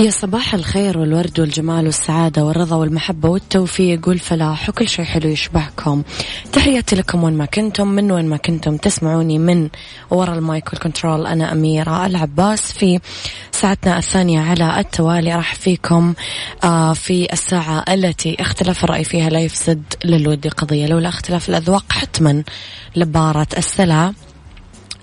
يا صباح الخير والورد والجمال والسعادة والرضا والمحبة والتوفيق والفلاح وكل شيء حلو يشبهكم. تحياتي لكم وين ما كنتم من وين ما كنتم تسمعوني من وراء المايك والكنترول أنا أميرة العباس. في ساعتنا الثانية على التوالي أرحب فيكم آه في الساعة التي اختلاف الرأي فيها لا يفسد للود قضية لولا اختلاف الأذواق حتما لبارة السلع.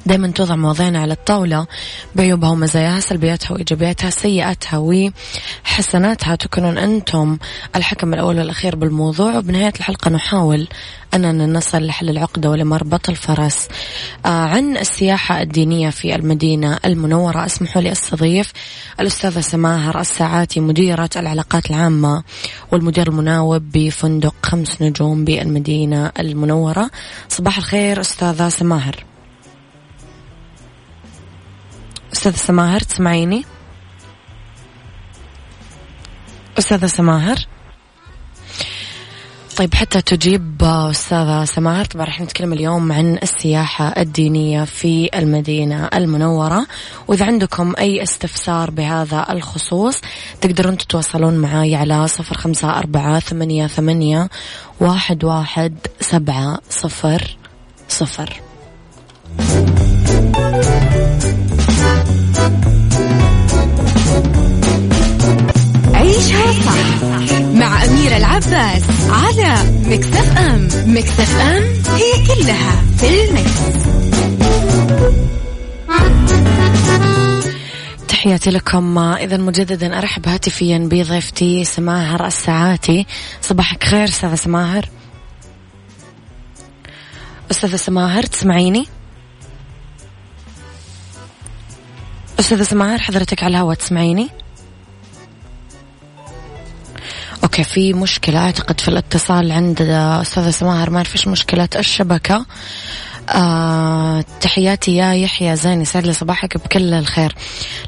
دائما توضع مواضيعنا على الطاولة بعيوبها ومزاياها سلبياتها وإيجابياتها سيئاتها وحسناتها. تكونون أنتم الحكم الأول والأخير بالموضوع وبنهاية الحلقة نحاول أننا نصل لحل العقدة ولمربط الفرس. آه عن السياحة الدينية في المدينة المنورة أسمحوا لي أستضيف الأستاذة سماهر الساعاتي مديرة العلاقات العامة والمدير المناوب بفندق خمس نجوم بالمدينة المنورة. صباح الخير أستاذة سماهر. أستاذة سماهر تسمعيني؟ أستاذة سماهر؟ طيب حتى تجيب أستاذة سماهر طبعا رح نتكلم اليوم عن السياحة الدينية في المدينة المنورة. وإذا عندكم أي استفسار بهذا الخصوص تقدرون تتواصلون معي على صفر خمسة أربعة ثمانية, ثمانية واحد, واحد سبعة صفر صفر. العباس على مكتف أم مكتف أم هي كلها في المكس. تحياتي لكم إذا مجددا أرحب هاتفيا بضيفتي سماهر الساعاتي صباحك خير أستاذة سماهر أستاذة سماهر تسمعيني؟ أستاذة سماهر حضرتك على الهواء تسمعيني؟ أوكي في مشكلة. أعتقد في الاتصال عند أستاذة سماهر ما أعرف إيش مشكلة الشبكة. آه تحياتي يا يحيى زين يسعد لي صباحك بكل الخير.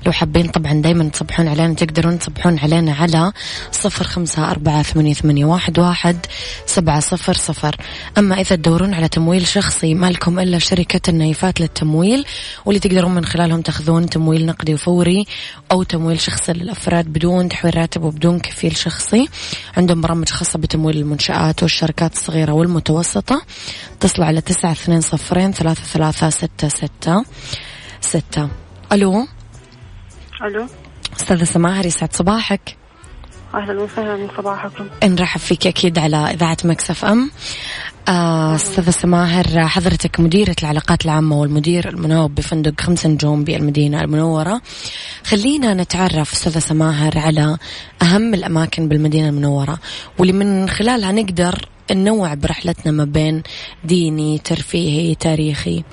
لو حابين طبعا دايما تصبحون علينا تقدرون تصبحون علينا على صفر خمسة أربعة ثمانية, ثمانية واحد, واحد سبعة صفر صفر. أما إذا تدورون على تمويل شخصي ما لكم إلا شركة النايفات للتمويل واللي تقدرون من خلالهم تاخذون تمويل نقدي وفوري أو تمويل شخصي للأفراد بدون تحويل راتب وبدون كفيل شخصي. عندهم برامج خاصة بتمويل المنشآت والشركات الصغيرة والمتوسطة. اتصلوا على تسعة اثنين صفرين ثلاثة ثلاثة ستة ستة ستة. ألو؟ ألو؟ أستاذة سماهر يسعد صباحك. أهلا وسهلا صباحكم. نرحب فيك أكيد على إذاعة مكسف أم. آه، أستاذة سماهر حضرتك مديرة العلاقات العامة والمدير المناوب بفندق خمس نجوم بالمدينة المنورة. خلينا نتعرف أستاذة سماهر على أهم الأماكن بالمدينة المنورة واللي من خلالها نقدر ننوع برحلتنا ما بين ديني ترفيهي تاريخي؟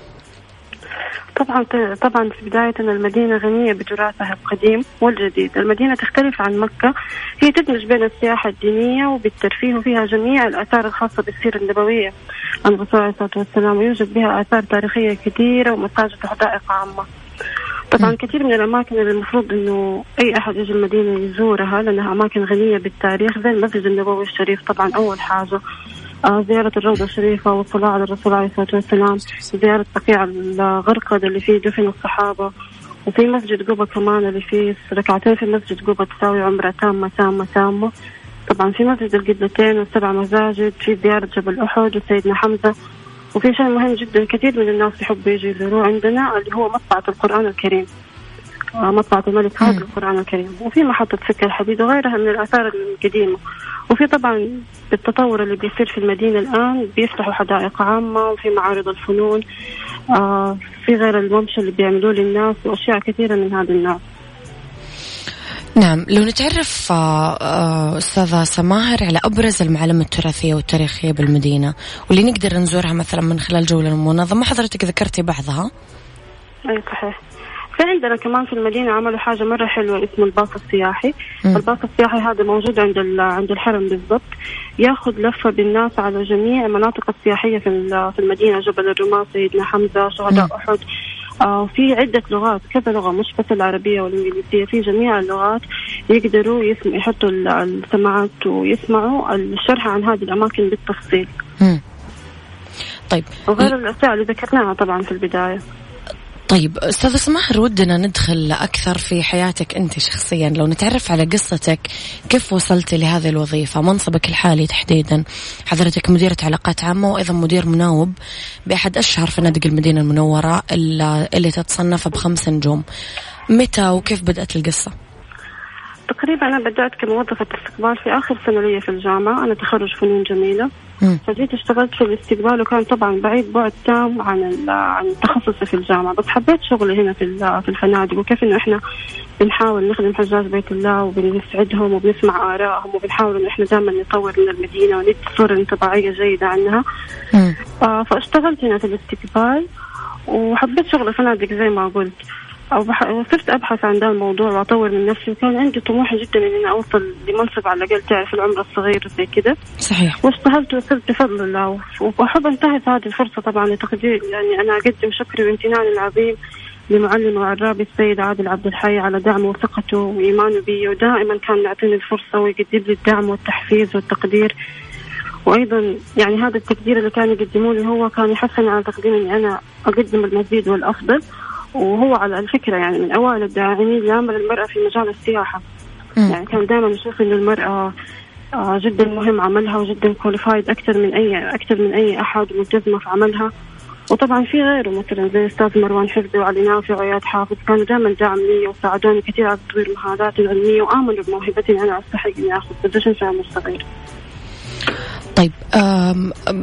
طبعا طبعا في بداية المدينة غنية بتراثها القديم والجديد، المدينة تختلف عن مكة، هي تدمج بين السياحة الدينية وبالترفيه وفيها جميع الآثار الخاصة بالسيرة النبوية. عن الرسول عليه الصلاة والسلام ويوجد بها آثار تاريخية كثيرة ومساجد وحدائق عامة. طبعا كثير من الأماكن اللي المفروض إنه أي أحد يجي المدينة يزورها لأنها أماكن غنية بالتاريخ زي المسجد النبوي الشريف طبعا أول حاجة. آه، زيارة الروضة الشريفة والصلاة على الرسول عليه الصلاة والسلام زيارة بقيع الغرقد اللي فيه دفن الصحابة وفي مسجد قبة كمان اللي فيه ركعتين في مسجد قبة تساوي عمرة تامة تامة تامة. طبعا في مسجد القبلتين والسبع مساجد في زيارة جبل أحد وسيدنا حمزة. وفي شيء مهم جدا كثير من الناس يحبوا يجوا يزوروه عندنا اللي هو مطبعة القرآن الكريم. آه، مطبعة الملك فهد للقرآن الكريم. وفي محطة سكة الحديد وغيرها من الآثار القديمة. وفي طبعا بالتطور اللي بيصير في المدينة الآن بيفتحوا حدائق عامة وفي معارض الفنون. آه في غير الممشى اللي بيعملوه للناس وأشياء كثيرة من هذا النوع. نعم لو نتعرف آه، آه، أستاذة سماهر على أبرز المعالم التراثية والتاريخية بالمدينة واللي نقدر نزورها مثلا من خلال جولة منظمة حضرتك ذكرتي بعضها؟ أي صحيح. في عندنا كمان في المدينة عملوا حاجة مرة حلوة اسمه الباص السياحي،. الباص السياحي هذا موجود عند عند الحرم بالضبط، ياخذ لفة بالناس على جميع المناطق السياحية في في المدينة، جبل الرماة، سيدنا حمزة، شهداء. أحد، آه في عدة لغات كذا لغة مش بس العربية والإنجليزية في جميع اللغات يقدروا يسم يحطوا ال- السماعات ويسمعوا الشرح عن هذه الأماكن بالتفصيل. مم. طيب. وغير الأشياء اللي ذكرناها طبعا في البداية. طيب أستاذ سماح ودنا ندخل أكثر في حياتك أنت شخصيا. لو نتعرف على قصتك كيف وصلت لهذه الوظيفة؟ منصبك الحالي تحديدا. حضرتك مديره علاقات عامة وأيضا مدير مناوب بأحد أشهر فنادق المدينة المنورة اللي تتصنف بخمس نجوم. متى وكيف بدأت القصة؟ تقريبا أنا بدأت كموظفة استقبال في آخر سنة لي في الجامعة. أنا تخرج فنون جميلة. مم. فجيت اشتغلت في الاستقبال وكان طبعا بعيد بعد تام عن ال- عن تخصصي في الجامعة بس حبيت شغلي هنا في ال- في الفنادق وكيف إنه إحنا بنحاول نخدم حجاج بيت الله وبنسعدهم وبنسمع آرائهم وبنحاول إنه إحنا دائما نطور من المدينة وندي صورة انطباعية جيدة عنها. آه، فاشتغلت هنا في الاستقبال وحبيت شغل الفنادق زي ما قلت. وصرت أبحث عن ذا الموضوع وأطور من نفسي وكان عندي طموح جدا إني أوصل لمنصب على الأقل تعرف العمر الصغير زي كده. صحيح. واشتغلت وصلت بفضل الله وأحب أنتهز هذه الفرصة طبعا لتقدير يعني أنا أقدم شكري وامتناني العظيم لمعلمي وعرابي السيد عادل عبد الحي على دعمه وثقته وإيمانه بي ودائما كان يعطيني الفرصة ويقدم لي الدعم والتحفيز والتقدير. وأيضا يعني هذا التقدير اللي كان يقدمه لي هو كان يحثني على تقديم إني أنا أقدم المزيد والأفضل. وهو على الفكرة يعني من أوائل الداعمين لعمل المرأة في مجال السياحة مم. يعني كان دائما يشوف إنه المرأة آه، جدا مهم عملها وجدا qualified أكثر من أي أكثر من أي أحد ملتزمة في عملها وطبعا في غيره مثلا زي الاستاذ مروان حفظي وعلي نافع وعياد حافظ كانوا دائما دعم لي وساعدوني كثير على تطوير مهاراتي العلمية وآمنوا بموهبتي اني أنا أستحق إني آخذ بوزيشن في عمل صغير. طيب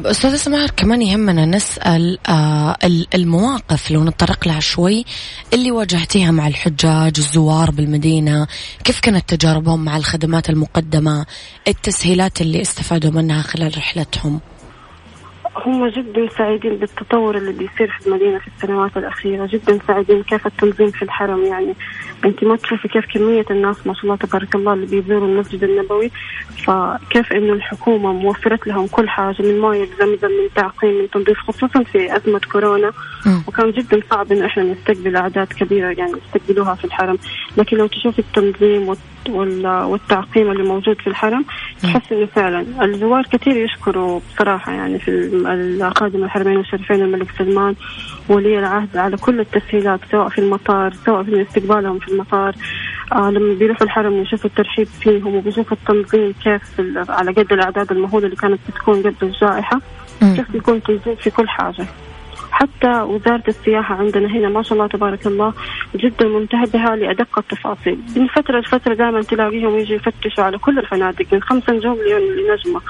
أستاذة سماح كمان يهمنا نسأل آه، ال- المواقف لو نتطرق لها شوي اللي واجهتيها مع الحجاج الزوار بالمدينة كيف كانت تجاربهم مع الخدمات المقدمة التسهيلات اللي استفادوا منها خلال رحلتهم؟ هم جدا سعيدين بالتطور اللي بيصير في المدينة في السنوات الأخيرة جدا سعيدين كيف التنظيم في الحرم يعني أنت ما تشوفي كيف كمية الناس ما شاء الله تبارك الله اللي بيزوروا المسجد النبوي فكيف إنه الحكومة موفرت لهم كل حاجة من موية زمزم من تعقيم من تنظيف خصوصا في أزمة كورونا. وكان جدا صعب إنه إحنا نستقبل أعداد كبيرة يعني يستقبلوها في الحرم لكن لو تشوفي التنظيم والتعقيم اللي موجود في الحرم تحس إنه فعلا الزوار كثير يشكروا بصراحة يعني في الخادم الحرمين الشريفين الملك سلمان ولي العهد على كل التسهيلات سواء في المطار سواء في استقبالهم في المطار. آه لما بيروحوا الحرم يشوفوا الترحيب فيهم وبيشوفوا التنظيم كيف على قد الأعداد المهولة اللي كانت بتكون قبل الجائحة. مم. كيف بيكون تنظيم في كل حاجة. حتى وزارة السياحة عندنا هنا ما شاء الله تبارك الله جدا منتبهة لأدق التفاصيل. من فترة لفترة دائما تلاقيهم يجي يفتشوا على كل الفنادق من خمس نجوم لنجمة.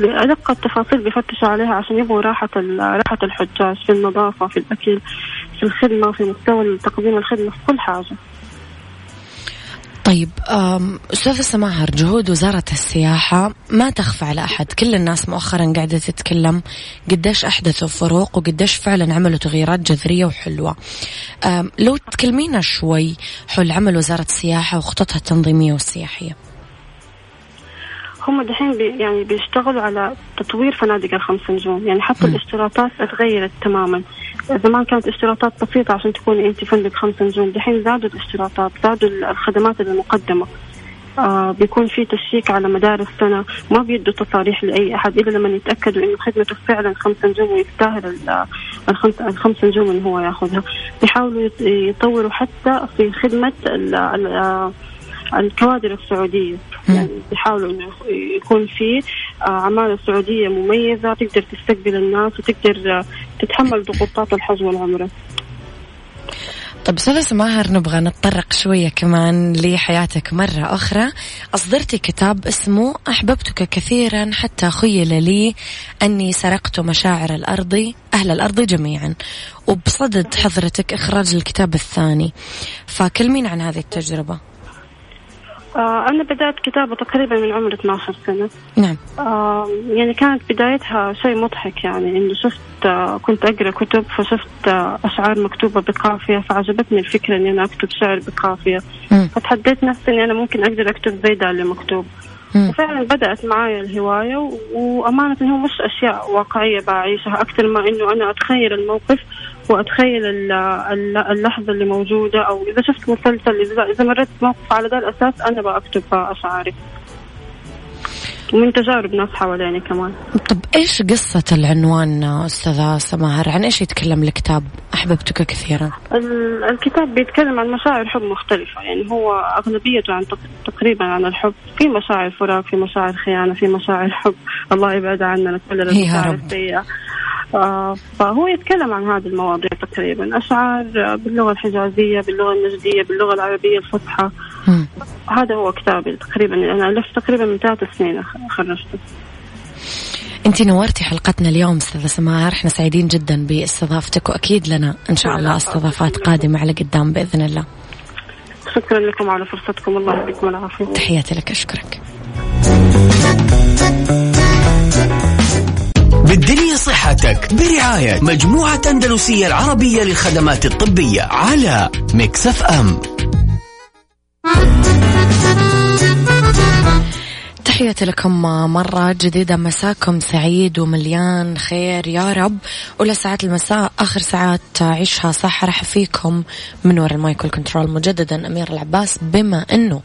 لأدق التفاصيل بيفتشوا عليها عشان يبغوا راحة راحة الحجاج في النظافة في الأكل في الخدمة في مستوى تقديم الخدمة في كل حاجة. طيب أم، أستاذة سماهر جهود وزارة السياحة ما تخفى على أحد؟ كل الناس مؤخرا قاعدة تتكلم قديش أحدثوا فروق وقديش فعلا عملوا تغييرات جذرية وحلوة. لو تكلمينا شوي حول عمل وزارة السياحة وخططها التنظيمية والسياحية. هم دحين بي يعني بيشتغلوا على تطوير فنادق الخمس نجوم. يعني حتى. الاشتراطات اتغيرت تماما. زمان كانت اشتراطات بسيطة عشان تكوني أنت فندق خمس نجوم. دحين زادوا الاشتراطات زادوا ال- الخدمات المقدمة. آه بيكون في تشيك على مدار السنة. ما بيدوا تصاريح لأي أحد إلا لما يتأكدوا إنه خدمته فعلا خمس نجوم ويستاهل ال- الخمس الخمس نجوم اللي هو ياخذها. بيحاولوا يط- يطوروا حتى في خدمة آه، الكوادر السعودية. يعني بيحاولوا إنه يكون في آه، عمالة سعودية مميزة تقدر تستقبل الناس وتقدر آه، تتحمل ضغوطات الحج والعمرة طيب أستاذة سماهر نبغى نتطرق شوية كمان لحياتك مرة أخرى. أصدرتي كتاب اسمه أحببتك كثيرا حتى خيل لي أني سرقت مشاعر الأرض أهل الأرض جميعا. وبصدد حضرتك إخراج الكتاب الثاني. فكلمين عن هذه التجربة. آه أنا بدأت كتابة تقريبا من عمر 12 سنة. نعم. آه يعني كانت بدايتها شيء مضحك يعني إنه شفت آه كنت أقرأ كتب فشفت آه أشعار مكتوبة بقافية فعجبتني الفكرة إني أنا أكتب شعر بقافية مم. فتحديت نفسي إني أنا ممكن أقدر أكتب زي ده اللي مكتوب. مم. وفعلا بدأت معايا الهواية و- وأمانة هو مش أشياء واقعية بعيشها أكثر ما إنه أنا أتخيل الموقف. وأتخيل ال- ال- اللحظة اللي موجودة أو إذا شفت مسلسل إذا إذا مريت موقف على ذا الأساس أنا بكتب أشعاري. ومن تجارب ناس حواليني كمان. طب إيش قصة العنوان أستاذة سماهر؟ عن إيش يتكلم الكتاب؟ أحببتك كثيرا. ال- الكتاب بيتكلم عن مشاعر حب مختلفة. يعني هو أغلبيته عن تق- تقريبا عن الحب. في مشاعر فراق في مشاعر خيانة في مشاعر حب. الله يبعد عننا كل المشاعر. السيئة. فهو يتكلم عن هذه المواضيع تقريبا أشعار باللغة الحجازية باللغة النجدية باللغة العربية الفصحى. هذا هو كتابي تقريبا أنا ألفت تقريبا من ثلاث سنين خرجته. انت نورتي حلقتنا اليوم أستاذة سماهر. إحنا سعيدين جدا باستضافتك وأكيد لنا إن شاء الله استضافات قادمة على قدام بإذن الله. شكرا لكم على فرصتكم. الله يعطيكم العافية. تحياتي لك أشكرك. بالدنيا صحتك برعاية مجموعة أندلسية العربية للخدمات الطبية على ميكس إف أم. تحياتي لكم مرة جديدة. مساكم سعيد ومليان خير. يا رب ولا ساعات المساء آخر ساعات عيشها صح. أرحب فيكم من وراء المايك والكنترول مجددا أميرة العباس بما أنه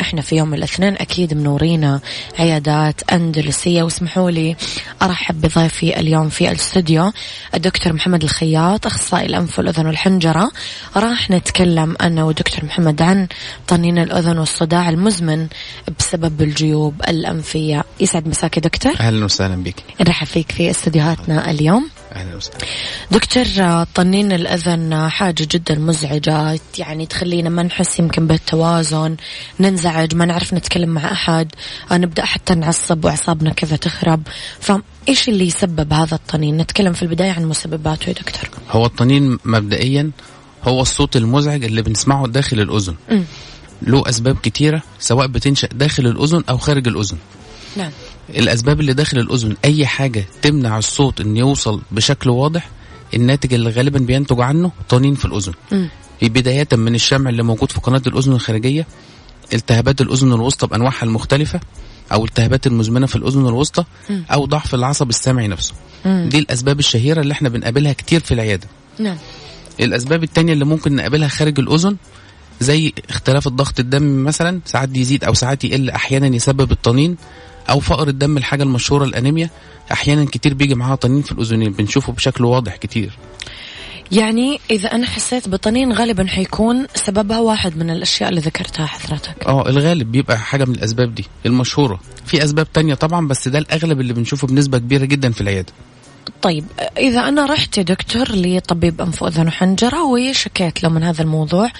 إحنا في يوم الاثنين أكيد منورينا عيادات أندلسية. واسمحوا لي أرحب بضيفي اليوم في الاستوديو الدكتور محمد الخياط أخصائي الأنف والأذن والحنجرة. راح نتكلم أنا ودكتور محمد عن طنين الأذن والصداع المزمن بسبب الجيوب الأنفية. يسعد مساك يا دكتور. أهلا وسهلا بك. نرحب فيك في استديوهاتنا اليوم. أهلا وسهلا. دكتور طنين الأذن حاجة جدا مزعجة. يعني تخلينا ما نحس يمكن بالتوازن. ننزعج ما نعرف نتكلم مع أحد. آه، نبدأ حتى نعصب وأعصابنا كذا تخرب. فإيش اللي يسبب هذا الطنين؟ نتكلم في البداية عن مسبباته يا دكتور. هو الطنين مبدئيا هو الصوت المزعج اللي بنسمعه داخل الأذن. مم. له أسباب كتيرة سواء بتنشأ داخل الأذن أو خارج الأذن نعم الأسباب اللي داخل الأذن أي حاجة تمنع الصوت إن يوصل بشكل واضح الناتج اللي غالبا بينتج عنه طنين في الأذن مم. بداية من الشمع اللي موجود في قناة الأذن الخارجية التهابات الأذن الوسطى بأنواعها المختلفة أو التهابات المزمنة في الأذن الوسطى مم. أو ضعف العصب السمعي نفسه مم. دي الأسباب الشهيرة اللي إحنا بنقابلها كتير في العيادة نعم الأسباب التانية اللي ممكن نقابلها خارج الأذن زي اختلاف الضغط الدم مثلا ساعات يزيد أو ساعات يقل أحيانا يسبب الطنين أو فقر الدم الحاجة المشهورة الأنيميا. أحيانا كتير بيجي معاها طنين في الأذنين بنشوفه بشكل واضح كتير. يعني إذا أنا حسيت بطنين غالبا حيكون سببها واحد من الأشياء اللي ذكرتها حضرتك. آه الغالب بيبقى حاجة من الأسباب دي المشهورة. في أسباب تانية طبعا بس ده الأغلب اللي بنشوفه بنسبة كبيرة جدا في العيادة. طيب إذا أنا رحت يا دكتور لطبيب أنف وأذن وحنجرة وشكيت له من هذا الموضوع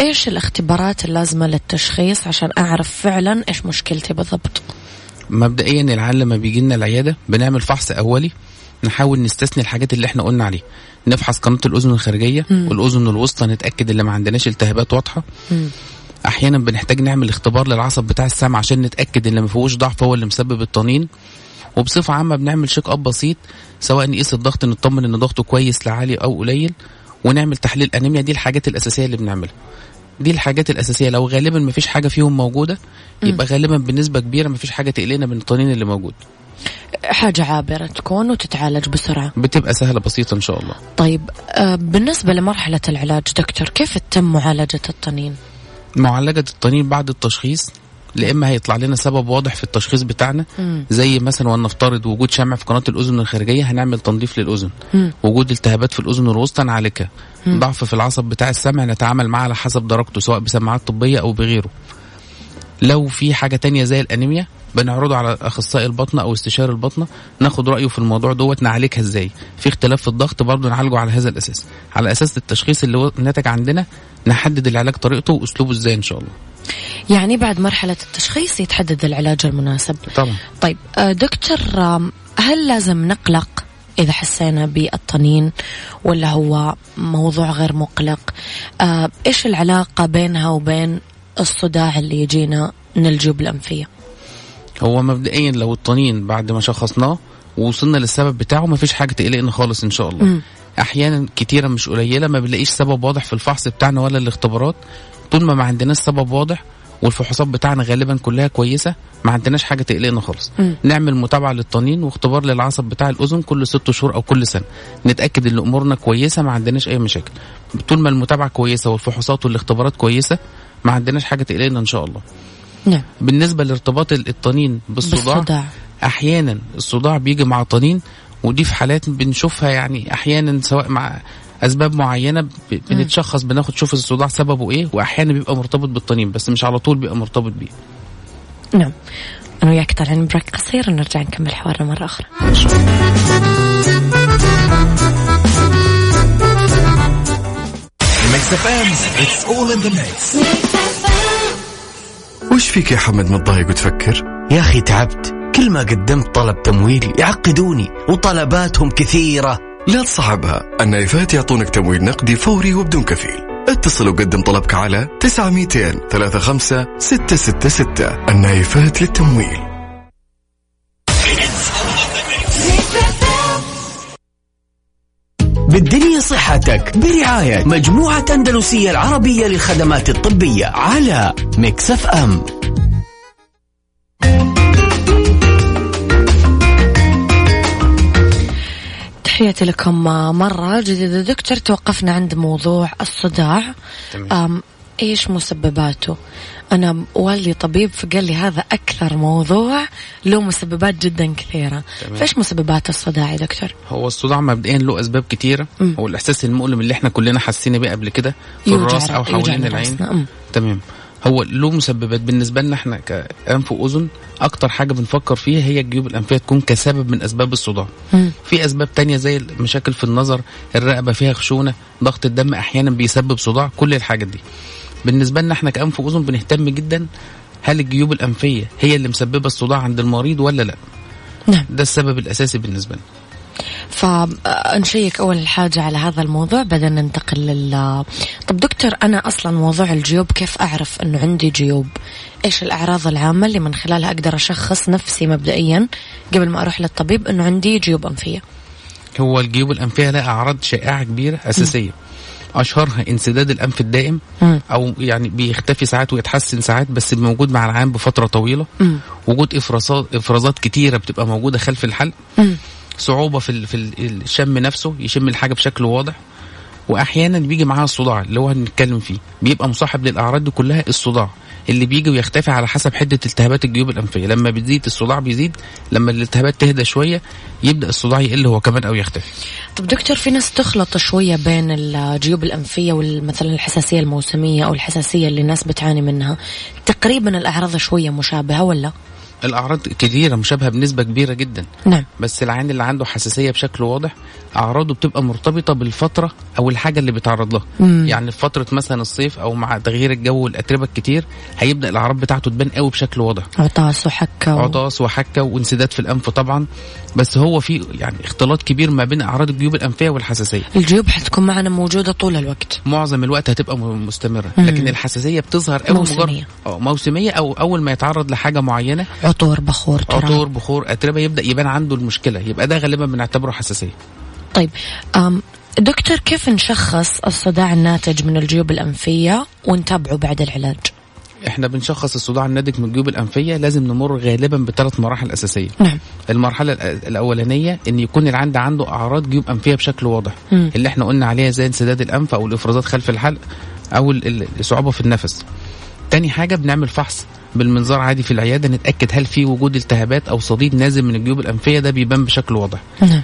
إيش الاختبارات اللازمة للتشخيص عشان أعرف فعلا إيش مشكلتي بالضبط مبدئيا العيان لما بيجي لنا العيادة بنعمل فحص أولي نحاول نستثني الحاجات اللي إحنا قلنا عليها نفحص قناة الأذن الخارجية مم. والاذن الوسطى نتأكد إن ما عندناش التهابات واضحة مم. أحيانا بنحتاج نعمل اختبار للعصب بتاع السمع عشان نتأكد إن ما فيهوش ضعف هو اللي مسبب الطنين وبصفة عامة بنعمل شيك اب بسيط سواء نقيس الضغط نطمن إن ضغطه كويس لعالي أو قليل ونعمل تحليل أنيميا. دي الحاجات الأساسية اللي بنعملها. دي الحاجات الأساسية. لو غالبا ما فيش حاجة فيهم موجودة يبقى غالبا بنسبة كبيرة ما فيش حاجة تقلقنا من الطنين اللي موجود حاجة عابرة تكون وتتعالج بسرعة. بتبقى سهلة بسيطة إن شاء الله. طيب آه، بالنسبة لمرحلة العلاج دكتور كيف تتم معالجة الطنين؟ معالجة الطنين بعد التشخيص لا إما هيطلع لنا سبب واضح في التشخيص بتاعنا مم. زي مثلا ولنفترض وجود شمع في قناة الأذن الخارجية هنعمل تنظيف للأذن مم. وجود التهابات في الأذن الوسطى نعالجها. ضعف في العصب بتاع السمع نتعامل معاه على حسب درجته سواء بسماعات طبية أو بغيره لو في حاجة تانية زي الأنيميا بنعرضه على أخصائي البطنة أو استشاري البطنة ناخد رأيه في الموضوع دوت نعالجها إزاي في اختلاف في الضغط برضه نعالجه على هذا الأساس على أساس التشخيص اللي نتج عندنا نحدد العلاج طريقته وأسلوبه إزاي إن شاء الله يعني بعد مرحلة التشخيص يتحدد العلاج المناسب. طبعا. طيب آه، دكتور هل لازم نقلق إذا حسينا بالطنين ولا هو موضوع غير مقلق؟ آه، إيش العلاقة بينها وبين الصداع اللي يجينا من الجيوب الأنفية؟ هو مبدئيا لو الطنين بعد ما شخصناه ووصلنا للسبب بتاعه ما فيش حاجة تقلقنا خالص إن شاء الله. مم. أحيانا كتيره مش قليلة ما بنلاقيش سبب واضح في الفحص بتاعنا ولا الاختبارات. طول ما ما عندناش سبب واضح والفحوصات بتاعنا غالبا كلها كويسة ما عندناش حاجة تقلقنا خالص. نعمل متابعة للطنين واختبار للعصب بتاع الأذن كل ست شهور أو كل سنة. نتأكد إن أمورنا كويسة ما عندناش أي مشاكل. طول ما المتابعة كويسة والفحوصات والاختبارات كويسة ما عندناش حاجة تقلقنا إن شاء الله. نعم. بالنسبة لارتباط الطنين بالصداع, بالصداع. أحيانا الصداع بيجي مع طنين ودي في حالات بنشوفها يعني أحيانا سواء مع أسباب معينة بنتشخص بناخد شوف الصداع سببه إيه وأحيانا بيبقى مرتبط بالطنين بس مش على طول بيبقى مرتبط بيه. نعم. أنا وياك طالعين بريك قصير ونرجع نكمل حوارنا the mix وش فيك يا حمد متضايق وتفكر؟ يا أخي تعبت. كل ما قدمت طلب تمويل يعقدوني وطلباتهم كثيرة. لا تصعبها. النايفات يعطونك تمويل نقدي فوري وبدون كفيل. اتصل وقدم طلبك على 900 35 666 النايفات للتمويل. بالدنيا صحتك برعاية مجموعة أندلسية العربية للخدمات الطبية على ميكس أف تحياتي لكم مرة جديدة دكتور توقفنا عند موضوع الصداع تمام. أم إيش مسبباته أنا والدي طبيب فقال لي هذا أكثر موضوع له مسببات جدا كثيرة تمام. فإيش مسببات الصداع يا دكتور هو الصداع مبدئيا له أسباب كتيره مم. هو الإحساس المؤلم اللي إحنا كلنا حاسين بيه قبل كده في الرأس أو حوالين العين. أم. تمام هو له مسببات. بالنسبة لنا إحنا كأنف وأذن أكتر حاجة بنفكر فيها هي الجيوب الأنفية تكون كسبب من أسباب الصداع. في أسباب تانية زي المشاكل في النظر الرقبة فيها خشونة ضغط الدم أحيانا بيسبب صداع كل الحاجات دي. بالنسبة لنا إحنا كأنف وأذن بنهتم جدا هل الجيوب الأنفية هي اللي مسببة الصداع عند المريض ولا لا؟ نعم. ده السبب الأساسي بالنسبة لنا. فنشيك أول حاجة على هذا الموضوع بعدين ننتقل لل طب دكتور أنا أصلا موضوع الجيوب كيف أعرف أنه عندي جيوب إيش الأعراض العامة اللي من خلالها أقدر أشخص نفسي مبدئيا قبل ما أروح للطبيب أنه عندي جيوب أنفية هو الجيوب الأنفية لها أعراض شائعة كبيرة أساسية أشهرها انسداد الأنف الدائم. أو يعني بيختفي ساعات ويتحسن ساعات بس موجود مع العام بفترة طويلة. وجود افرازات إفرازات كتيرة بتبقى موجودة خلف الحلق. صعوبة في في ال- الشم نفسه يشم الحاجة بشكل واضح. وأحيانا بيجي معاها الصداع اللي هو هنتكلم فيه. بيبقى مصاحب للأعراض دي كلها الصداع. اللي بيجي ويختفي على حسب حدة التهابات الجيوب الأنفية. لما بتزيد الصداع بيزيد لما الالتهابات تهدى شوية يبدأ الصداع يقل هو كمان أو يختفي. طب دكتور في ناس تخلط شوية بين الجيوب الأنفية ومثلا الحساسية الموسمية أو الحساسية اللي الناس بتعاني منها. تقريبا الأعراض شوية مشابهة ولا؟ الأعراض كتيرة مشابهة بنسبة كبيرة جدا. نعم. بس العيان اللي عنده حساسية بشكل واضح أعراضه بتبقى مرتبطة بالفترة أو الحاجة اللي بيتعرض لها. مم. يعني في فترة مثلا الصيف أو مع تغيير الجو والاتربه الكتير هيبدأ الأعراض بتاعته تبان قوي بشكل واضح. عطاس وحكة و... عطاس وحكه وانسداد في الأنف طبعا. بس هو في يعني اختلاط كبير ما بين أعراض الجيوب الأنفية والحساسية. الجيوب حتكون معنا موجودة طول الوقت. معظم الوقت هتبقى مستمرة. مم. لكن الحساسية بتظهر أول موسمية. مجرد آه موسمية أو أول ما يتعرض لحاجة معينة. عطور بخور تراب. عطور بخور اتربه يبدأ يبان عنده المشكلة. يبقى ده غالبا بنعتبره حساسية. طيب أم دكتور كيف نشخص الصداع الناتج من الجيوب الأنفية ونتابعه بعد العلاج؟ إحنا بنشخص الصداع الناتج من الجيوب الأنفية لازم نمر غالبا بثلاث مراحل أساسية. نعم. المرحلة الأولانية إن يكون العند عنده أعراض جيوب أنفية بشكل واضح. مم. اللي إحنا قلنا عليها زي انسداد الأنف أو الإفرازات خلف الحلق أو ال- ال- الصعوبه في النفس. تاني حاجة بنعمل فحص بالمنظار عادي في العيادة نتأكد هل في وجود التهابات أو صديد نازل من الجيوب الأنفية ده بيبان بشكل واضح. نعم.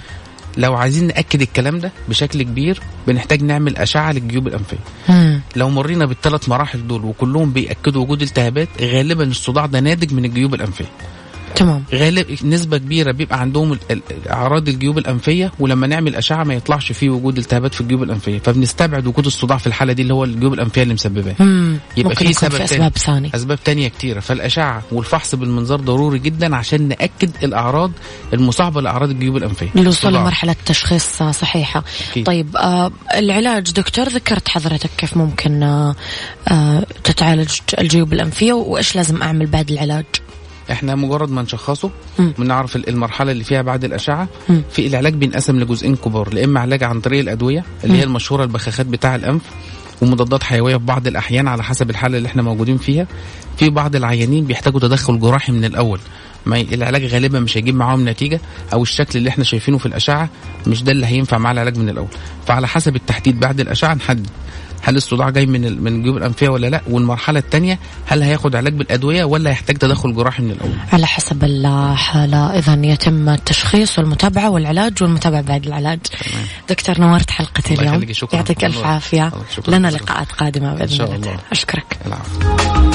لو عايزين نأكد الكلام ده بشكل كبير بنحتاج نعمل أشعة للجيوب الأنفية مم. لو مرينا بالثلاث مراحل دول وكلهم بيأكدوا وجود التهابات غالبا الصداع ده ناتج من الجيوب الأنفية تمام غالب نسبة كبيرة بيبقى عندهم أعراض الجيوب الأنفية ولما نعمل أشعة ما يطلعش فيه وجود التهابات في الجيوب الأنفية فبنستبعد وجود الصداع في الحالة دي اللي هو الجيوب الأنفية اللي مسبباه. يبقى ممكن في يكون سبب في. أسباب ثانية أسباب تانية كتيرة فالأشعة والفحص بالمنظار ضروري جدا عشان نأكد الأعراض المصاحبة لأعراض الجيوب الأنفية للوصول صداع. لمرحلة تشخيص صحيحة أكيد. طيب آه العلاج دكتور ذكرت حضرتك كيف ممكن آه آه تتعالج الجيوب الأنفية وإيش لازم أعمل بعد العلاج إحنا مجرد ما نشخصه. بنعرف ال- المرحلة اللي فيها بعد الأشعة. في العلاج بينقسم لجزئين كبار لا إما علاج عن طريق الأدوية اللي هي المشهورة البخاخات بتاع الأنف ومضادات حيوية في بعض الأحيان على حسب الحالة اللي إحنا موجودين فيها. في بعض العيانين بيحتاجوا تدخل جراحي من الأول. ما العلاج غالبا مش هيجيب معاهم نتيجة أو الشكل اللي إحنا شايفينه في الأشعة مش ده اللي هينفع مع العلاج من الأول. فعلى حسب التحديد بعد الأشعة نحدد. هل الصداع جاي من من الجيوب الأنفية ولا لا؟ والمرحلة الثانية هل هياخد علاج بالأدوية ولا يحتاج تدخل جراحي من الأول؟ على حسب الحالة. إذا يتم التشخيص والمتابعة والعلاج والمتابعة بعد العلاج. دكتور نورت حلقة الله اليوم. يعطيك الله، شكراً. لنا. لقاءات قادمة بإذن شاء الله. الله. تعالى.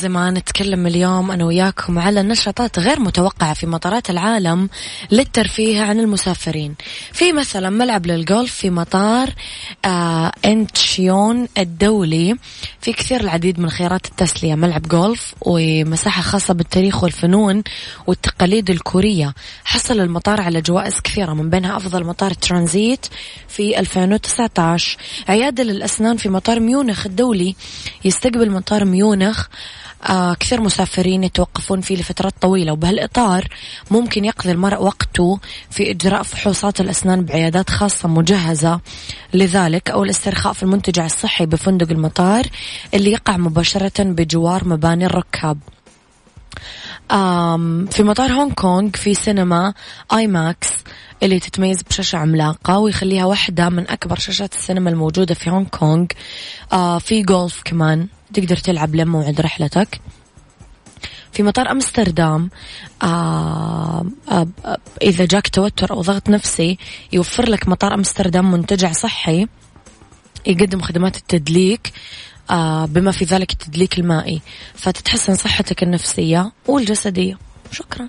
ربط أحزمة نتكلم اليوم أنا وياكم على نشاطات غير متوقعة في مطارات العالم للترفيه عن المسافرين. في مثلا ملعب للجولف في مطار آه إنتشيون الدولي. في كثير العديد من خيارات التسلية ملعب جولف ومساحة خاصة بالتاريخ والفنون والتقاليد الكورية. حصل المطار على جوائز كثيرة من بينها أفضل مطار ترانزيت في 2019 عيادة للأسنان في مطار ميونخ الدولي. يستقبل مطار ميونخ كثير مسافرين يتوقفون فيه لفترات طويلة وبهالإطار ممكن يقضي المرء وقته في إجراء فحوصات الأسنان بعيادات خاصة مجهزة لذلك أو الاسترخاء في المنتجع الصحي بفندق المطار اللي يقع مباشرة بجوار مباني الركاب. في مطار هونغ كونغ في سينما آي ماكس اللي تتميز بشاشة عملاقة ويخليها واحدة من أكبر شاشات السينما الموجودة في هونغ كونغ. آه في جولف كمان. تقدر تلعب لموعد رحلتك. في مطار أمستردام آه آه آه إذا جاك توتر أو ضغط نفسي يوفر لك مطار أمستردام منتجع صحي يقدم خدمات التدليك آه بما في ذلك التدليك المائي. فتتحسن صحتك النفسية والجسدية. شكرا.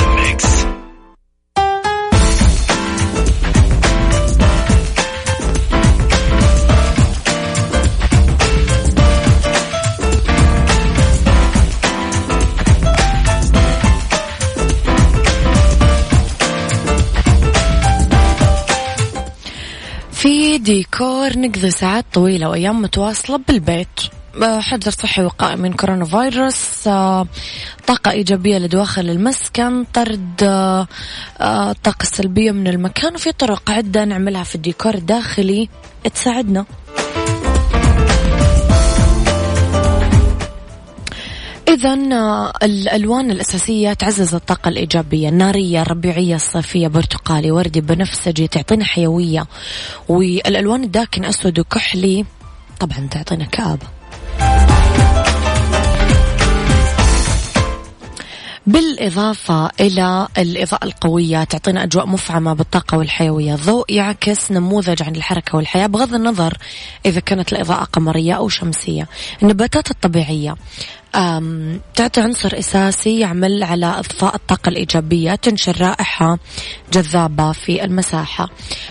mix ديكور نقضي ساعات طويلة وأيام متواصلة بالبيت. آه، حجر صحي وقائي من كورونا فيروس آه، طاقة إيجابية لدواخل المسكن طرد آه، آه، الطاقة السلبية من المكان وفي طرق عدة نعملها في الديكور الداخلي. تساعدنا. إذا الألوان الأساسية تعزز الطاقة الإيجابية النارية الربيعية الصيفية برتقالي وردي بنفسجي تعطينا حيوية. والألوان الداكنة أسود وكحلي طبعا تعطينا كآبة. بالإضافة إلى الإضاءة القوية تعطينا أجواء مفعمة بالطاقة والحيوية. ضوء يعكس نموذج عن الحركة والحياة بغض النظر إذا كانت الإضاءة قمرية أو شمسية. النباتات الطبيعية. تعطي عنصر أساسي يعمل على إضفاء الطاقة الإيجابية تنشر رائحة جذابة في المساحة.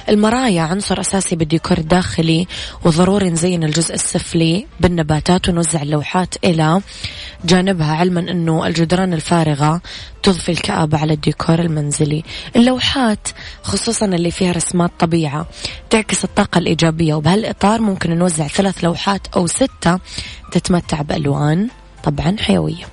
المرايا عنصر أساسي بالديكور الداخلي وضروري نزين الجزء السفلي بالنباتات ونوزع اللوحات إلى جانبها علما أنه الجدران الفارغة تضفي الكآبة على الديكور المنزلي. اللوحات خصوصا اللي فيها رسمات طبيعة تعكس الطاقة الإيجابية وبهالإطار ممكن نوزع ثلاث لوحات أو ستة تتمتع بألوان. طبعا حيوية.